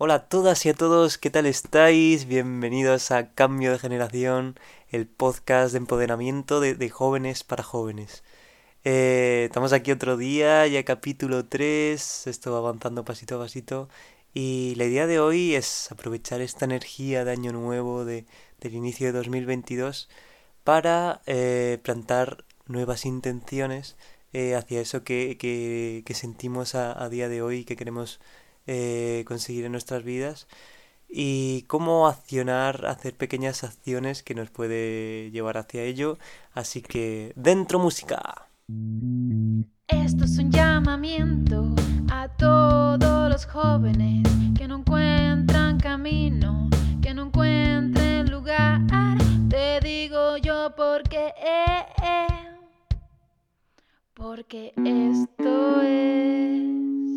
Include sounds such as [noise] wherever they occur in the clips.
Hola a todas y a todos, ¿qué tal estáis? Bienvenidos a Cambio de Generación, el podcast de empoderamiento de, jóvenes para jóvenes. Eh, estamos aquí otro día, ya capítulo 3, esto va avanzando pasito a pasito y la idea de hoy es aprovechar esta energía de año nuevo, de, del inicio de 2022, para eh, plantar nuevas intenciones eh, hacia eso que, que, sentimos a, a, día de hoy que queremos eh, conseguir en nuestras vidas y cómo accionar, hacer pequeñas acciones que nos puede llevar hacia ello. Así que, dentro música. Esto es un llamamiento a todos los jóvenes que no encuentran camino, que no encuentren lugar. Te digo yo porque, eh, porque esto es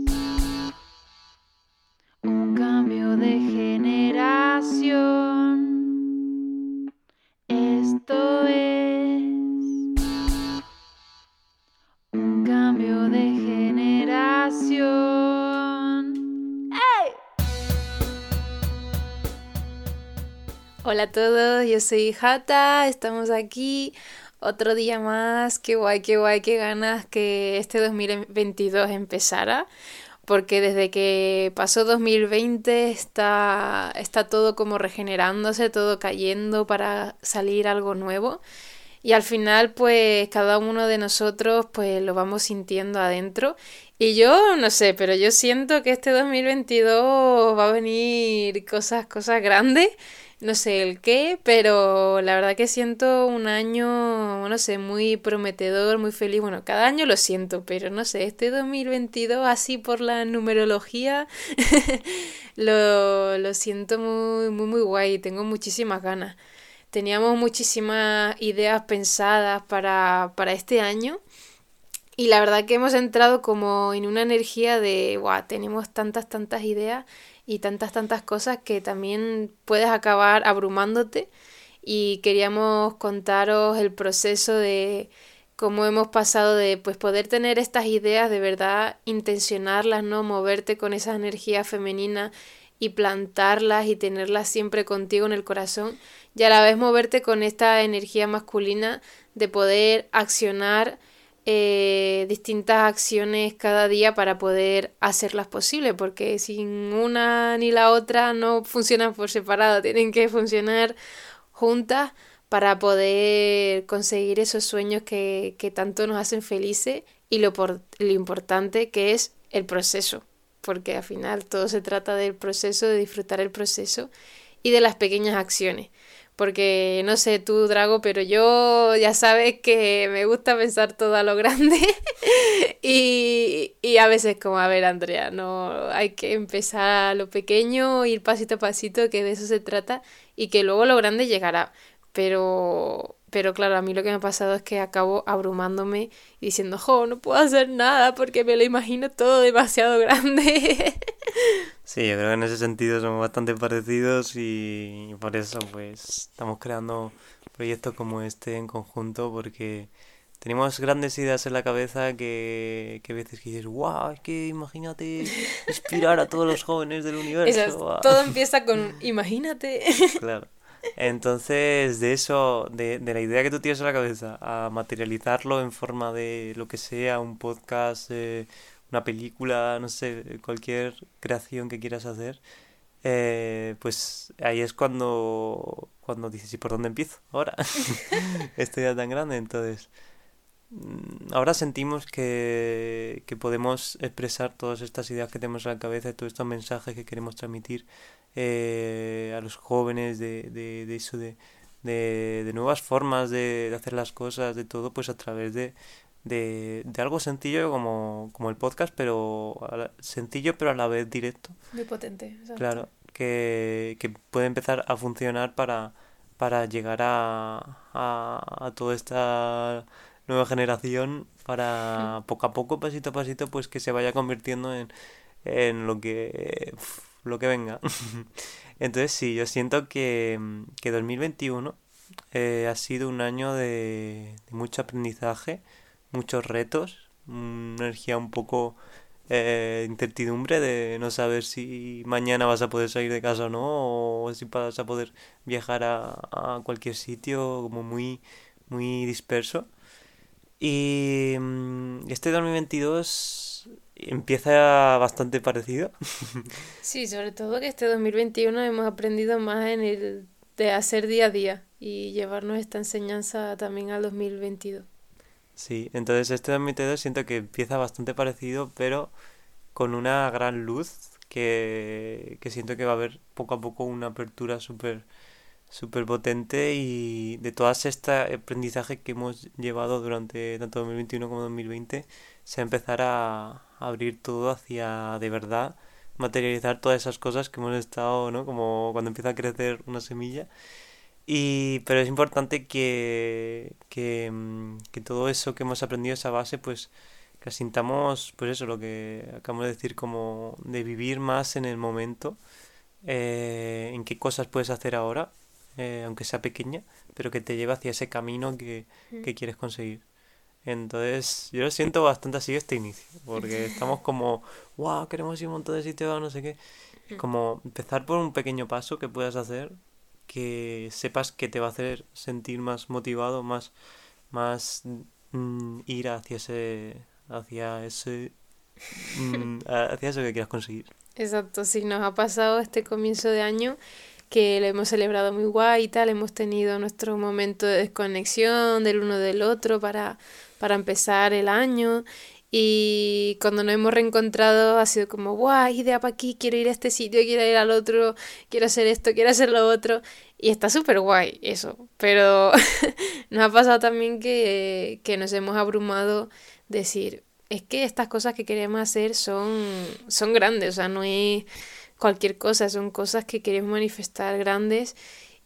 de generación. Esto es un cambio de generación. ¡Hey! Hola a todos, yo soy Jata, estamos aquí otro día más. Qué guay, qué guay, qué ganas que este 2022 empezara porque desde que pasó 2020 está, está todo como regenerándose, todo cayendo para salir algo nuevo. Y al final, pues cada uno de nosotros, pues lo vamos sintiendo adentro. Y yo no sé, pero yo siento que este 2022 va a venir cosas, cosas grandes no sé el qué, pero la verdad que siento un año, no sé, muy prometedor, muy feliz. Bueno, cada año lo siento, pero no sé, este 2022 así por la numerología [laughs] lo, lo siento muy, muy, muy guay, tengo muchísimas ganas. Teníamos muchísimas ideas pensadas para, para este año. Y la verdad que hemos entrado como en una energía de, guau, tenemos tantas, tantas ideas y tantas, tantas cosas que también puedes acabar abrumándote. Y queríamos contaros el proceso de cómo hemos pasado de pues poder tener estas ideas de verdad, intencionarlas, ¿no? Moverte con esa energía femenina y plantarlas y tenerlas siempre contigo en el corazón y a la vez moverte con esta energía masculina de poder accionar eh, distintas acciones cada día para poder hacerlas posibles, porque sin una ni la otra no funcionan por separado, tienen que funcionar juntas para poder conseguir esos sueños que, que tanto nos hacen felices y lo, por, lo importante que es el proceso, porque al final todo se trata del proceso, de disfrutar el proceso y de las pequeñas acciones porque no sé tú, Drago, pero yo ya sabes que me gusta pensar todo a lo grande [laughs] y, y, a veces como, a ver, Andrea, no hay que empezar a lo pequeño, ir pasito a pasito, que de eso se trata y que luego lo grande llegará. Pero, pero claro, a mí lo que me ha pasado es que acabo abrumándome y diciendo, jo, no puedo hacer nada porque me lo imagino todo demasiado grande. [laughs] Sí, yo creo que en ese sentido somos bastante parecidos y por eso pues estamos creando proyectos como este en conjunto porque tenemos grandes ideas en la cabeza que, que a veces que dices, wow, es que imagínate inspirar a todos los jóvenes del [laughs] universo. todo [laughs] empieza con imagínate. Claro. Entonces, de eso, de, de, la idea que tú tienes en la cabeza, a materializarlo en forma de lo que sea, un podcast, eh, una película, no sé, cualquier creación que quieras hacer, eh, pues ahí es cuando, cuando dices, ¿y por dónde empiezo? Ahora, [laughs] estoy ya tan grande, entonces ahora sentimos que, que, podemos expresar todas estas ideas que tenemos en la cabeza y todos estos mensajes que queremos transmitir eh, a los jóvenes de, de, de eso, de, de, de nuevas formas de, de, hacer las cosas, de todo, pues a través de, de, de algo sencillo como, como el podcast, pero sencillo pero a la vez directo. Muy potente. Claro, que, que puede empezar a funcionar para, para llegar a, a, a toda esta nueva generación para poco a poco, pasito a pasito, pues que se vaya convirtiendo en, en lo que lo que venga. [laughs] Entonces sí, yo siento que, que 2021 eh, ha sido un año de, mucho aprendizaje, muchos retos, una energía un poco eh, incertidumbre de no saber si mañana vas a poder salir de casa o no, o si vas a poder viajar a, a cualquier sitio, como muy, muy disperso. Y mm, este 2022 empieza bastante parecido. [laughs] Sí, sobre todo que este 2021 hemos aprendido más en el de hacer día a día y llevarnos esta enseñanza también al 2022. Sí, entonces este 2022 siento que empieza bastante parecido, pero con una gran luz que, que siento que va a haber poco a poco una apertura súper súper potente y de todas este aprendizaje que hemos llevado durante tanto 2021 como 2020 se va a abrir todo hacia de verdad materializar todas esas cosas que hemos estado, ¿no? Como cuando empieza a crecer una semilla. Y, pero es importante que, que, que todo eso que hemos aprendido, esa base, pues que asintamos, pues eso, lo que acabamos de decir, como de vivir más en el momento, eh, en qué cosas puedes hacer ahora, eh, aunque sea pequeña, pero que te lleve hacia ese camino que, que quieres conseguir. Entonces, yo lo siento bastante así este inicio, porque [laughs] estamos como, wow, queremos ir a un montón de sitios, no sé qué. Como empezar por un pequeño paso que puedas hacer, que sepas que te va a hacer sentir más motivado, más, más mm, ir hacia ese, hacia ese, mm, [laughs] hacia eso que quieras conseguir. Exacto, sí, nos ha pasado este comienzo de año que lo hemos celebrado muy guay y tal, hemos tenido nuestro momento de desconexión del uno del otro para, para empezar el año y cuando nos hemos reencontrado ha sido como, guay, idea para aquí, quiero ir a este sitio, quiero ir al otro, quiero hacer esto, quiero hacer lo otro. Y está súper guay eso. Pero [laughs] nos ha pasado también que, que nos hemos abrumado decir, es que estas cosas que queremos hacer son, son grandes, o sea, no es cualquier cosa, son cosas que queremos manifestar grandes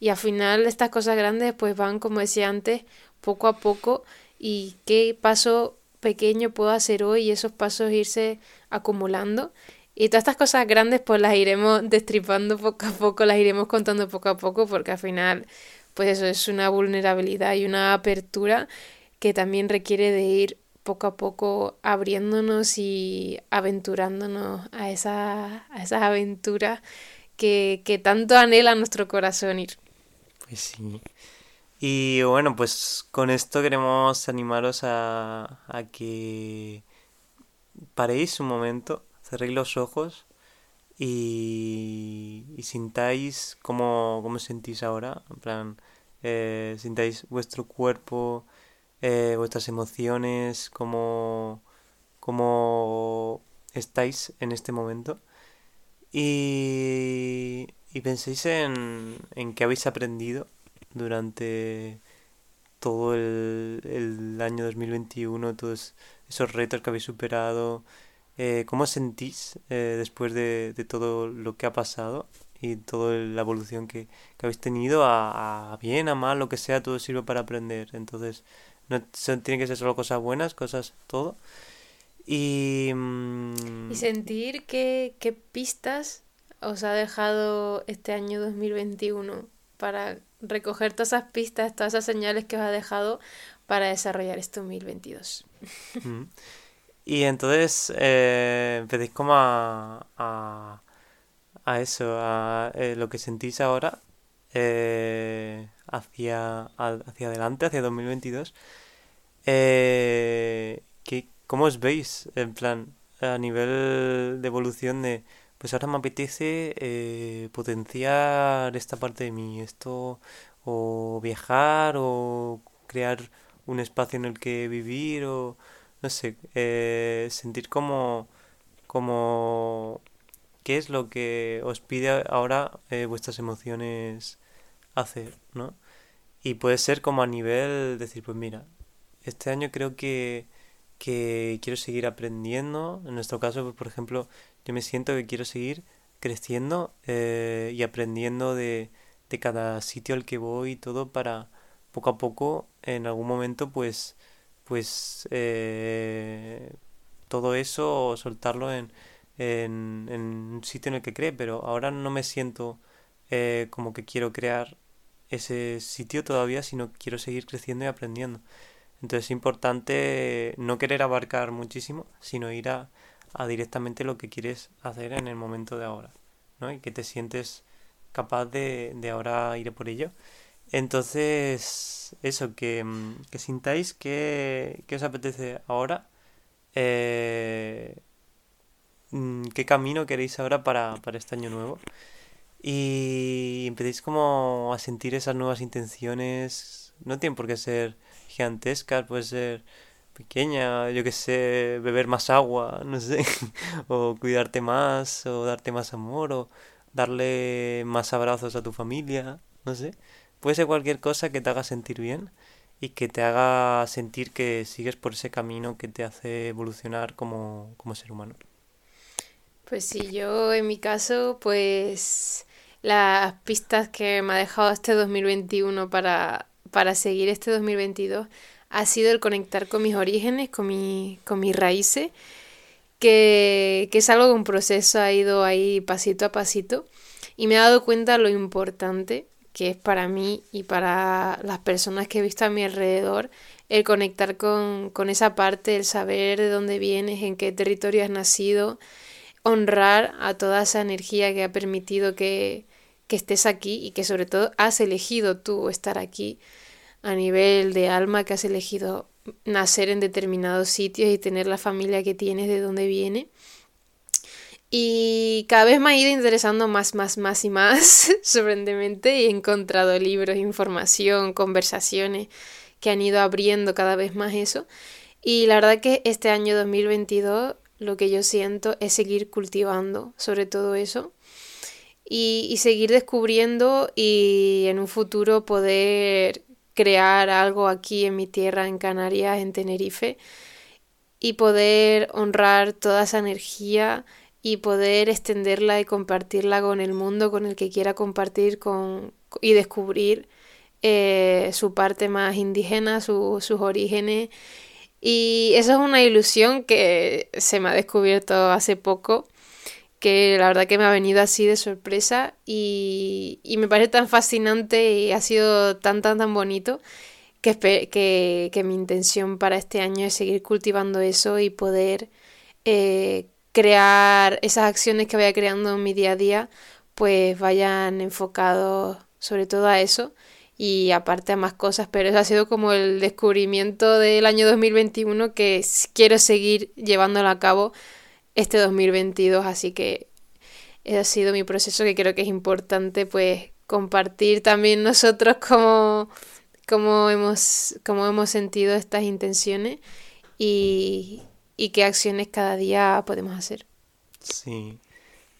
y al final estas cosas grandes pues van, como decía antes, poco a poco y qué paso pequeño puedo hacer hoy y esos pasos irse acumulando. Y todas estas cosas grandes pues las iremos destripando poco a poco, las iremos contando poco a poco porque al final pues eso es una vulnerabilidad y una apertura que también requiere de ir poco a poco abriéndonos y aventurándonos a, esa, a esas aventuras que, que tanto anhela nuestro corazón ir. Pues sí. Y bueno, pues con esto queremos animaros a, a que paréis un momento, cerréis los ojos y, y sintáis cómo, cómo sentís ahora. En plan, eh, sintáis vuestro cuerpo, eh, vuestras emociones, cómo, cómo estáis en este momento. Y, y penséis en, en qué habéis aprendido durante todo el, el año 2021, todos esos retos que habéis superado. Eh, ¿Cómo sentís eh, después de, de, todo lo que ha pasado y toda la evolución que, que habéis tenido a, a, bien, a mal, lo que sea, todo sirve para aprender. Entonces, no son, tienen que ser solo cosas buenas, cosas todo. Y, mm, y sentir qué, qué pistas os ha dejado este año 2021 para recoger todas esas pistas, todas esas señales que os ha dejado para desarrollar este 2022. Y entonces eh, empecéis como a, a, a eso, a eh, lo que sentís ahora eh, hacia, hacia adelante, hacia 2022. Eh, ¿qué, ¿Cómo os veis? En plan, a nivel de evolución de pues ahora me apetece eh, potenciar esta parte de mí, esto, o viajar, o crear un espacio en el que vivir, o no sé, eh, sentir como, como, qué es lo que os pide ahora eh, vuestras emociones hacer, ¿no? Y puede ser como a nivel decir, pues mira, este año creo que, que quiero seguir aprendiendo. En nuestro caso, pues, por ejemplo, yo me siento que quiero seguir creciendo eh, y aprendiendo de, de cada sitio al que voy y todo para poco a poco en algún momento pues pues eh, todo eso soltarlo en, en, un sitio en el que cree pero ahora no me siento eh, como que quiero crear ese sitio todavía sino quiero seguir creciendo y aprendiendo entonces es importante no querer abarcar muchísimo sino ir a a directamente lo que quieres hacer en el momento de ahora, ¿no? Y que te sientes capaz de, de ahora ir por ello. Entonces, eso, que, mm, que sintáis que, que os apetece ahora, eh, mm, qué camino queréis ahora para, para este año nuevo. Y empecéis como a sentir esas nuevas intenciones. No tienen por qué ser gigantescas, puede ser pequeña, yo que sé, beber más agua, [laughs] no sé, o cuidarte más, o darte más amor, o darle más abrazos a tu familia, no sé. Puede ser cualquier cosa que te haga sentir bien y que te haga sentir que sigues por ese camino que te hace evolucionar como, como ser humano. Pues sí, yo en mi caso, pues las pistas que me ha dejado este 2021 para, para seguir este 2022 ha sido el conectar con mis orígenes, con, mi, con mis raíces, que, que es algo que un proceso ha ido ahí pasito a pasito. Y me he dado cuenta lo importante que es para mí y para las personas que he visto a mi alrededor el conectar con, con esa parte, el saber de dónde vienes, en qué territorio has nacido, honrar a toda esa energía que ha permitido que, que estés aquí y que sobre todo has elegido tú estar aquí a nivel de alma, que has elegido nacer en determinados sitios y tener la familia que tienes, de dónde viene. Y cada vez me ha ido interesando más, más, más y más, [laughs] sorprendentemente, y he encontrado libros, información, conversaciones que han ido abriendo cada vez más eso. Y la verdad que este año 2022 lo que yo siento es seguir cultivando sobre todo eso y, seguir descubriendo y en un futuro poder crear algo aquí en mi tierra, en Canarias, en Tenerife, y poder honrar toda esa energía y poder extenderla y compartirla con el mundo, con el que quiera compartir con, y descubrir eh, su parte más indígena, sus orígenes. Y eso es una ilusión que se me ha descubierto hace poco que la verdad que me ha venido así de sorpresa y, me parece tan fascinante y ha sido tan, tan, tan bonito que, que, que mi intención para este año es seguir cultivando eso y poder eh, crear esas acciones que vaya creando en mi día a día, pues vayan enfocados sobre todo a eso y aparte a más cosas, pero eso ha sido como el descubrimiento del año 2021 que quiero seguir llevándolo a cabo este 2022, así que ese ha sido mi proceso que creo que es importante pues compartir también nosotros cómo, cómo, hemos, cómo hemos sentido estas intenciones y, y qué acciones cada día podemos hacer. Sí,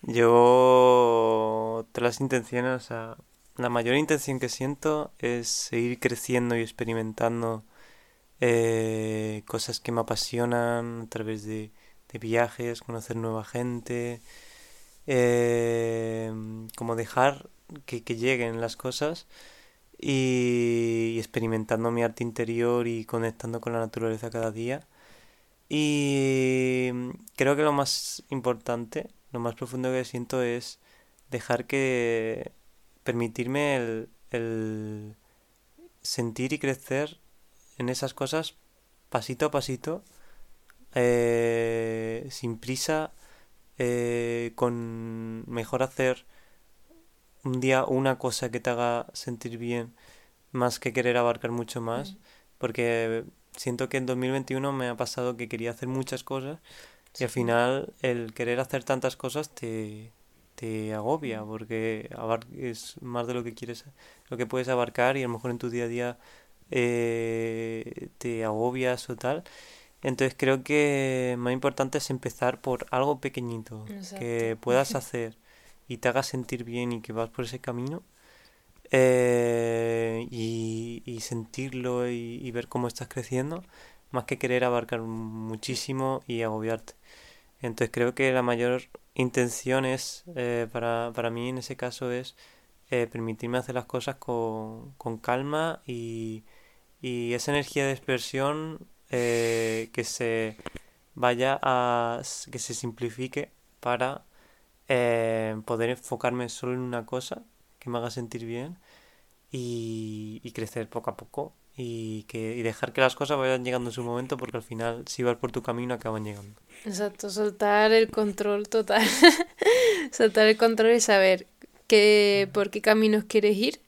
yo todas las intenciones, o sea, la mayor intención que siento es seguir creciendo y experimentando eh, cosas que me apasionan a través de de viajes, conocer nueva gente, eh, como dejar que, lleguen las cosas y, experimentando mi arte interior y conectando con la naturaleza cada día. Y creo que lo más importante, lo más profundo que siento es dejar que permitirme el, el sentir y crecer en esas cosas pasito a pasito eh, sin prisa, eh, con mejor hacer un día una cosa que te haga sentir bien más que querer abarcar mucho más, porque siento que en 2021 me ha pasado que quería hacer muchas cosas y al final el querer hacer tantas cosas te, te agobia porque es más de lo que quieres lo que puedes abarcar y a lo mejor en tu día a día eh, te agobias o tal entonces creo que más importante es empezar por algo pequeñito que [laughs] puedas hacer y te haga sentir bien y que vas por ese camino eh, y, sentirlo y, ver cómo estás creciendo más que querer abarcar muchísimo y agobiarte. Entonces creo que la mayor intención es, eh, para, para mí en ese caso es eh, permitirme hacer las cosas con, con calma y, y esa energía de expresión eh, que se vaya a que se simplifique para eh, poder enfocarme solo en una cosa que me haga sentir bien y, crecer poco a poco y, que, y dejar que las cosas vayan llegando en su momento porque al final si vas por tu camino acaban llegando. Exacto, soltar el control total. [laughs] soltar el control y saber que, por qué caminos quieres ir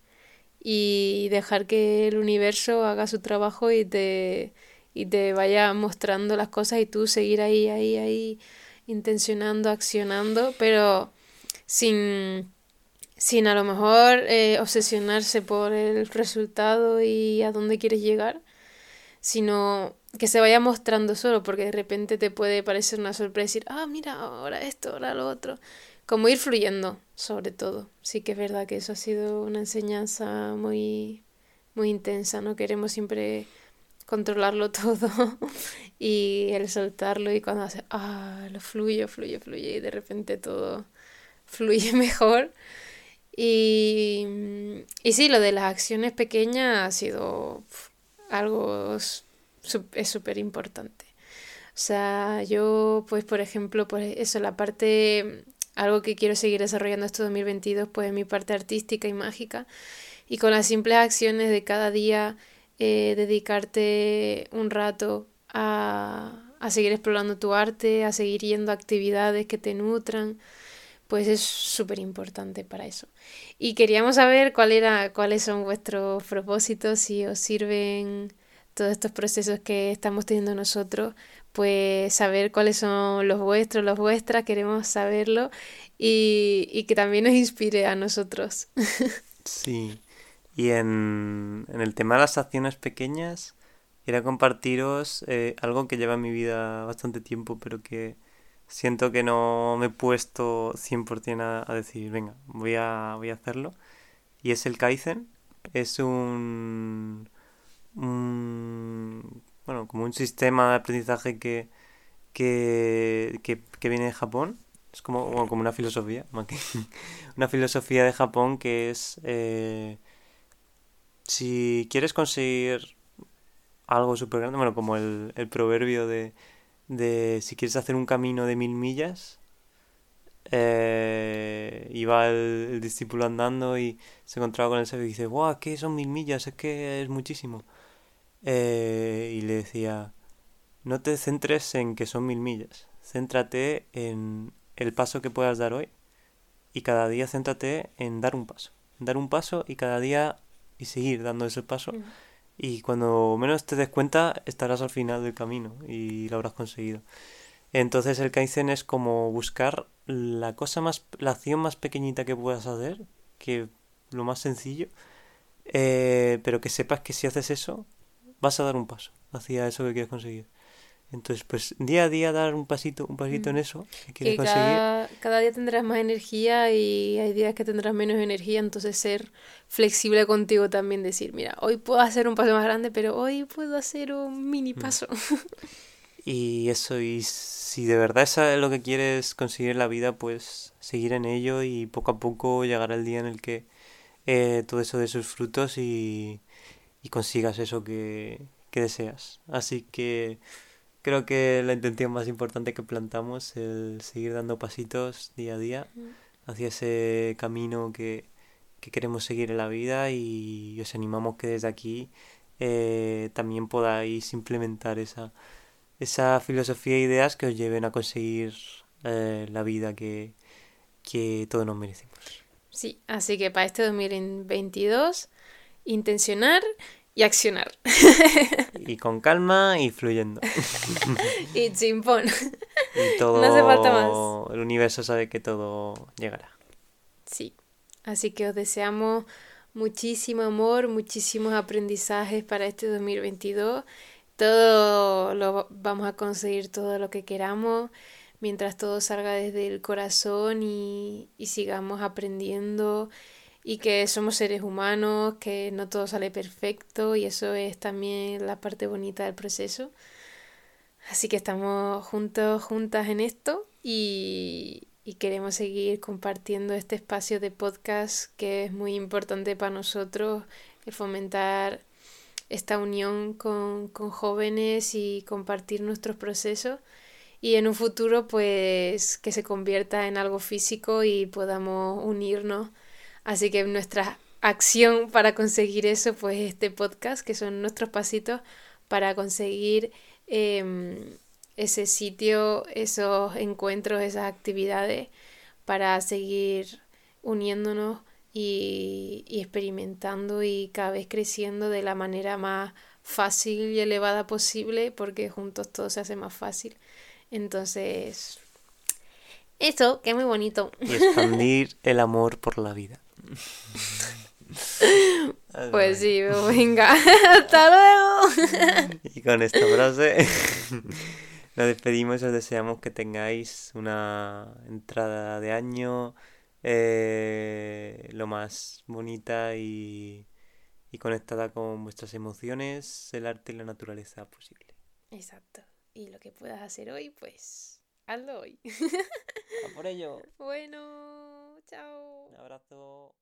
y dejar que el universo haga su trabajo y te, y te vaya mostrando las cosas y tú seguir ahí, ahí, ahí, intencionando, accionando, pero sin, sin a lo mejor eh, obsesionarse por el resultado y a dónde quieres llegar, sino que se vaya mostrando solo, porque de repente te puede parecer una sorpresa decir, ah, mira, ahora esto, ahora lo otro. Como ir fluyendo, sobre todo. Sí que es verdad que eso ha sido una enseñanza muy, muy intensa, ¿no? Queremos siempre controlarlo [laughs] todo y el soltarlo y cuando hace, ah, lo fluye, fluye, fluye y de repente todo fluye [laughs] mejor. Y, y sí, lo de las acciones pequeñas ha sido algo es súper importante. O sea, yo, pues, por ejemplo, pues eso, la parte, algo que quiero seguir desarrollando este 2022, pues mi parte artística y mágica. Y con las simples acciones de cada día, eh, dedicarte un rato a, a seguir explorando tu arte, a seguir yendo a actividades que te nutran, pues es súper importante para eso. Y queríamos saber cuál era, cuáles son vuestros propósitos, si os sirven todos estos procesos que estamos teniendo nosotros, pues saber cuáles son los vuestros, los vuestras, queremos saberlo y, y que también nos inspire a nosotros. [laughs] Sí, y en, en el tema de las acciones pequeñas, quería compartiros eh, algo que lleva en mi vida bastante tiempo, pero que siento que no me he puesto 100% a, a decir, venga, voy a, voy a hacerlo. Y es el Kaizen. Es un, bueno, como un sistema de aprendizaje que, que, que, viene de Japón. Es como, como una filosofía, [laughs] una filosofía de Japón que es eh, si quieres conseguir algo súper grande, bueno, como el, el proverbio de, de si quieres hacer un camino de mil millas, eh, iba el, discípulo andando y se encontraba con el sabio y dice, ¡guau! ¿Qué son mil millas? Es que es muchísimo. Eh, y le decía, no te centres en que son mil millas, céntrate en el paso que puedas dar hoy y cada día céntrate en dar un paso, dar un paso y cada día y seguir dando ese paso y cuando menos te des cuenta estarás al final del camino y lo habrás conseguido. Entonces el Kaizen es como buscar la cosa más, la acción más pequeñita que puedas hacer, que lo más sencillo, eh, pero que sepas que si haces eso vas a dar un paso hacia eso que quieres conseguir. Entonces, pues día a día dar un pasito, un pasito en mm. eso que quieres. Cada, cada, día tendrás más energía y hay días que tendrás menos energía, entonces ser flexible contigo también, decir, mira, hoy puedo hacer un paso más grande, pero hoy puedo hacer un mini mm. paso. Y eso, y si de verdad es lo que quieres conseguir en la vida, pues seguir en ello y poco a poco llegar al día en el que eh, todo eso de sus frutos y, y consigas eso que, que deseas. Así que creo que la intención más importante que plantamos es seguir dando pasitos día a día hacia ese camino que, que queremos seguir en la vida y os animamos que desde aquí eh, también podáis implementar esa, esa filosofía e ideas que os lleven a conseguir eh, la vida que, que todos nos merecemos. Sí, así que para este 2022 intencionar y accionar. Y con calma y fluyendo. [laughs] y chimpón. Y todo. No hace falta más. El universo sabe que todo llegará. Sí. Así que os deseamos muchísimo amor, muchísimos aprendizajes para este 2022. Todo lo vamos a conseguir todo lo que queramos mientras todo salga desde el corazón y, y sigamos aprendiendo y que somos seres humanos, que no todo sale perfecto y eso es también la parte bonita del proceso. Así que estamos juntos, juntas en esto y, y queremos seguir compartiendo este espacio de podcast que es muy importante para nosotros, el fomentar esta unión con, con jóvenes y compartir nuestros procesos y en un futuro pues que se convierta en algo físico y podamos unirnos Así que nuestras acción para conseguir eso, pues este podcast, que son nuestros pasitos para conseguir em, ese sitio, esos encuentros, esas actividades, para seguir uniéndonos y, y experimentando y cada vez creciendo de la manera más fácil y elevada posible, porque juntos todo se hace más fácil. Entonces, eso, que es muy bonito. Expandir el amor por la vida. Pues sí, venga, [laughs] hasta luego. [laughs] Y con esta frase [laughs] nos despedimos y os deseamos que tengáis una entrada de año eh, lo más bonita y, y conectada con vuestras emociones, el arte y la naturaleza posible. Exacto. Y lo que puedas hacer hoy, pues hazlo hoy. A por ello. [laughs] Bueno, chao. Un abrazo.